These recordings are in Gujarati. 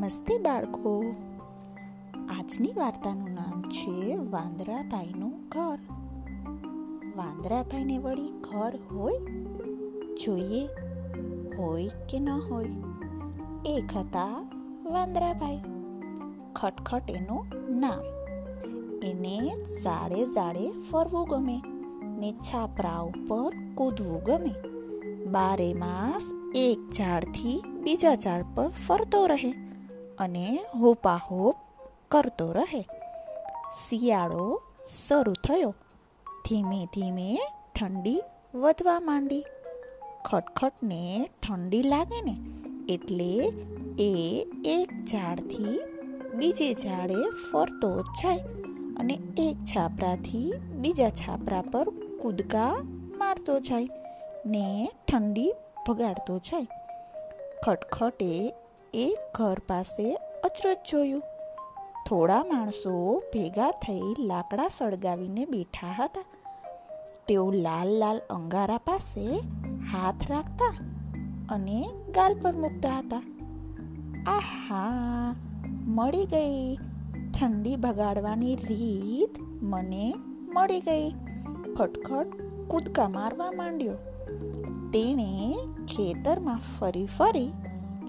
નમસ્તે બાળકો. આજની વાર્તાનું નામ છે વાંદરાભાઈનું ઘર. વાંદરાભાઈને વળી ઘર હોય? જોઈએ, હોય કે ન હોય? એક હતા વાંદરાભાઈ. ખટખટ એનું નામ. એને ઝાડે ઝાડે ફરવું ગમે ને છાપરા ઉપર કૂદવું ગમે. બારે માસ એક ઝાડથી બીજા ઝાડ પર ફરતો રહે. અને હોપાહોપ કરતો રહે. શિયાળો શરૂ થયો. ધીમે ધીમે ઠંડી વધવા માંડી. ખટખટને ઠંડી લાગે ને એટલે એ એક ઝાડથી બીજે ઝાડે ફરતો જાય અને એક છાપરાથી બીજા છાપરા પર કૂદકા મારતો જાય ને ઠંડી ભગાડતો જાય. ખટખટે એક ઘર પાસે અચરજ જોયું. થોડા માણસો ભેગા થઈ લાકડા સળગાવીને બેઠા હતા. તેઓ લાલ લાલ અંગારા પાસે હાથ રાખતા અને ગાલ પર મૂકતા હતા. આહા, મળી ગઈ. ઠંડી ભગાડવાની રીત મને મળી ગઈ. ખટખટ કૂદકા મારવા માંડ્યો. તેણે ખેતરમાં ફરી ફરી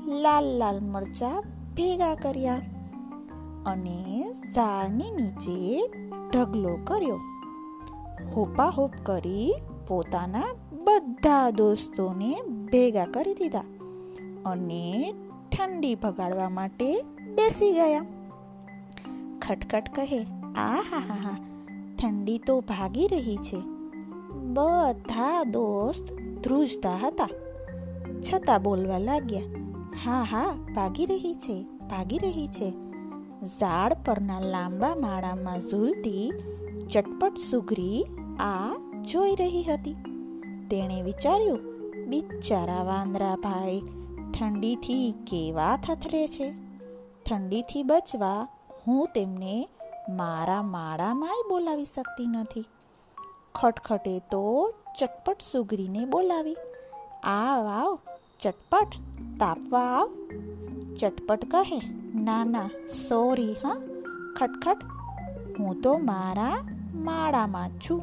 લાલ લાલ મરચા ભેગા કર્યા અને ઝાડની નીચે ઢગલો કર્યો. હોપાહોપ કરી પોતાના બધા દોસ્તોને ભેગા કરી દીધા અને ઠંડી ભગાડવા માટે બેસી ગયા. ખટખટ કહે આ હા હા હા, ઠંડી તો ભાગી રહી છે. બધા દોસ્ત ધ્રુજતા હતા. છતાં બોલવા લાગ્યા હા હા, ભાગી રહી છે, ભાગી રહી છે. ઝાડ પરના લાંબા માળામાં ઝૂલતી ચટપટ સુગરી આ જોઈ રહી હતી. તેણે વિચાર્યું, બિચારા વાંદરા ભાઈ ઠંડીથી કેવા થથરે છે? ઠંડીથી બચવા હું તેમને મારા માળામાંય બોલાવી શકતી નથી. ખટખટે તો ચટપટ સુગરીને બોલાવી, આવ આવ ચટપટ તાપવા આવ ચટપટ કહે ના ના સોરી હા ખટખટ હું તો મારા માળામાં છું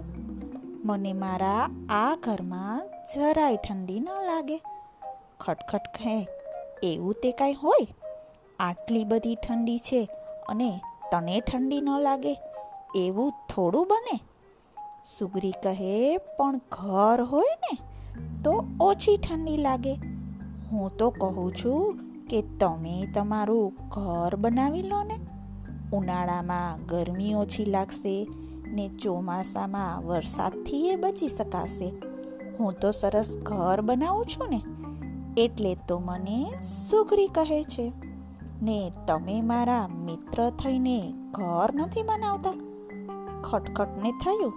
મને મારા આ ઘરમાં જરાય ઠંડી ન લાગે ખટખટ કહે એવું તે કાંઈ હોય આટલી બધી ઠંડી છે અને તને ઠંડી ન લાગે, એવું થોડું બને. સુગરી કહે, પણ ઘર હોય ને, તો ઓછી ઠંડી લાગે. હું તો કહું છું કે તમે તમારું ઘર બનાવી લો ને. ઉનાળામાં ગરમી ઓછી લાગશે ને ચોમાસામાં વરસાદથી એ બચી શકાશે. હું તો સરસ ઘર બનાવું છું ને, એટલે તો મને સુગરી કહે છે. ને તમે મારા મિત્ર થઈને ઘર નથી બનાવતા. ખટખટને થયું,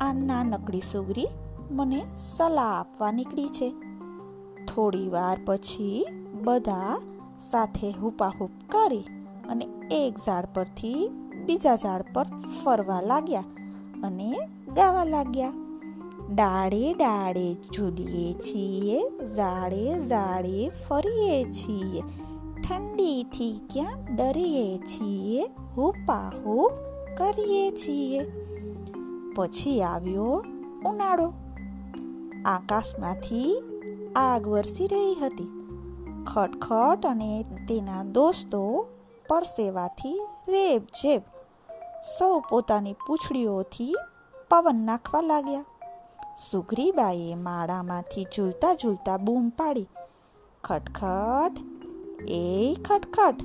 આ નાનકડી સુગરી મને સલાહ આપવા નીકળી છે. થોડી વાર પછી બધા સાથે હુપાહુપ કરી અને એક ઝાડ પરથી બીજા ઝાડ પર ફરવા લાગ્યા અને ગાવા લાગ્યા. ડાળે ડાળે ઝૂલીએ છીએ, ઝાડે ઝાડે ફરીએ છીએ, ઠંડીથી ક્યાં ડરીએ છીએ, હુપાહુપ કરીએ છીએ. પછી આવ્યો ઉનાળો. આકાશમાંથી આગ વરસી રહી હતી. ખટખટ અને તેના દોસ્તો પરસેવાથી રેબ જેબ સૌ પોતાની પૂંછડીઓથી પવન નાખવા લાગ્યા. સુઘરીબાઈએ માળામાંથી ઝૂલતા ઝૂલતા બૂમ પાડી. ખટખટ, એ ખટખટ,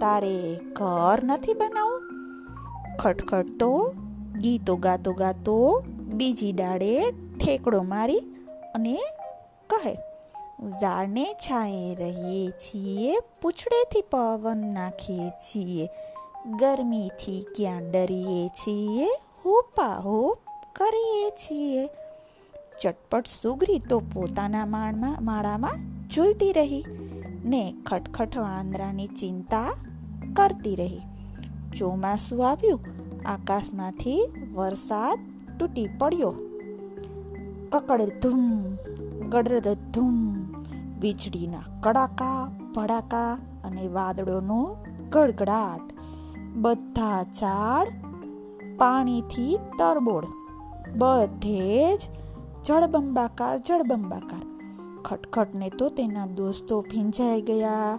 તારે ઘર નથી બનાવવું ખટખટ તો ગીતો ગાતો ગાતો બીજી ડાળે ઠેકડો મારી અને કહે, ઝાડને છાંયે રહીએ છીએ, પૂછડેથી પવન નાખીએ છીએ. ગરમીથી ક્યાં ડરીએ છીએ હોપા હોપ કરીએ છીએ. ચટપટ સુગરી તો પોતાના માળમાં, માળામાં ઝૂલતી રહી ને ખટખટ વાંદરાની ચિંતા કરતી રહી. ચોમાસું આવ્યું, આકાશમાંથી વરસાદ તૂટી પડ્યો. કકડ ધૂમ ગડર ધૂમ વીજળીના કડાકા, ભડાકા અને વાદળોનો ગડગડાટ. બધા ઝાડ પાણીથી તરબોળ. બધે જ જળબંબાકાર જળબંબાકાર. ખટખટને તો તેના દોસ્તો ભીંજાઈ ગયા.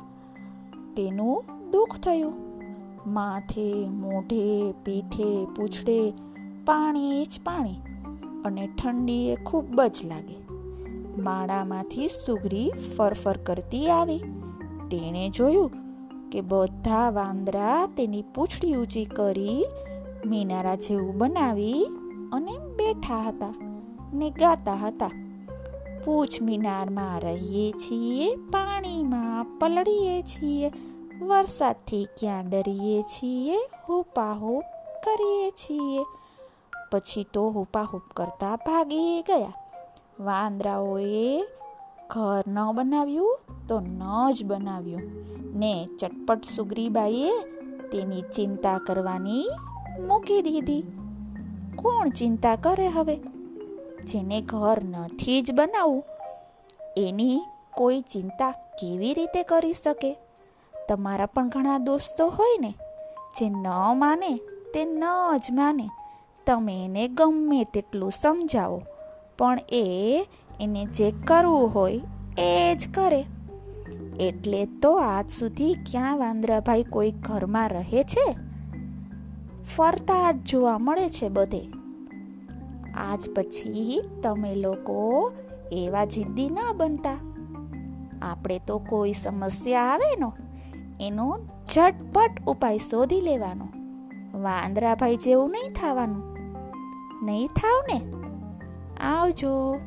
તેનું દુઃખ થયું. માથે, મોઢે, પીઠે, પૂછડે પાણી જ પાણી. અને ઠંડી એ ખૂબ જ લાગે. માળામાંથી સુગરી ફરફર કરતી આવી. તેણે જોયું કે બધા વાંદરા તેની પૂંછડી ઊંચી કરી મિનારા જેવું બનાવી અને બેઠા હતા ને ગાતા હતા. પૂછ મિનારમાં રહીએ છીએ, પાણીમાં પલળીએ છીએ, વરસાદથી ક્યાં ડરીએ છીએ, હુપાહુપ કરીએ છીએ. પછી તો હુપાહુપ કરતા ભાગી ગયા. વાંદરાઓએ ઘર ન બનાવ્યું તો ન જ બનાવ્યું. ને ચટપટ સુગ્રીબાઈએ તેની ચિંતા કરવાની મૂકી દીધી. કોણ ચિંતા કરે હવે? જેને ઘર નથી જ બનાવવું, એની કોઈ ચિંતા કેવી રીતે કરી શકે? તમારા પણ ઘણા દોસ્તો હોય ને, જે ન માને તે ન જ માને. તમે એને ગમે તેટલું સમજાવો. પણ એ એને જે કરવું હોય એ જ કરે. એટલે તો આજ સુધી ક્યાં વાંદરાભાઈ કોઈ ઘરમાં રહે છે? ફરતા જ જોવા મળે છે બધે. આજ પછી તમે લોકો એવા જિદ્દી ના બનતા. આપણે તો કોઈ સમસ્યા આવે નો, એનો ઝટપટ ઉપાય શોધી લેવાનો. વાંદરાભાઈ જેવું નહીં થવાનું. નહીં થાવ ને આવજો.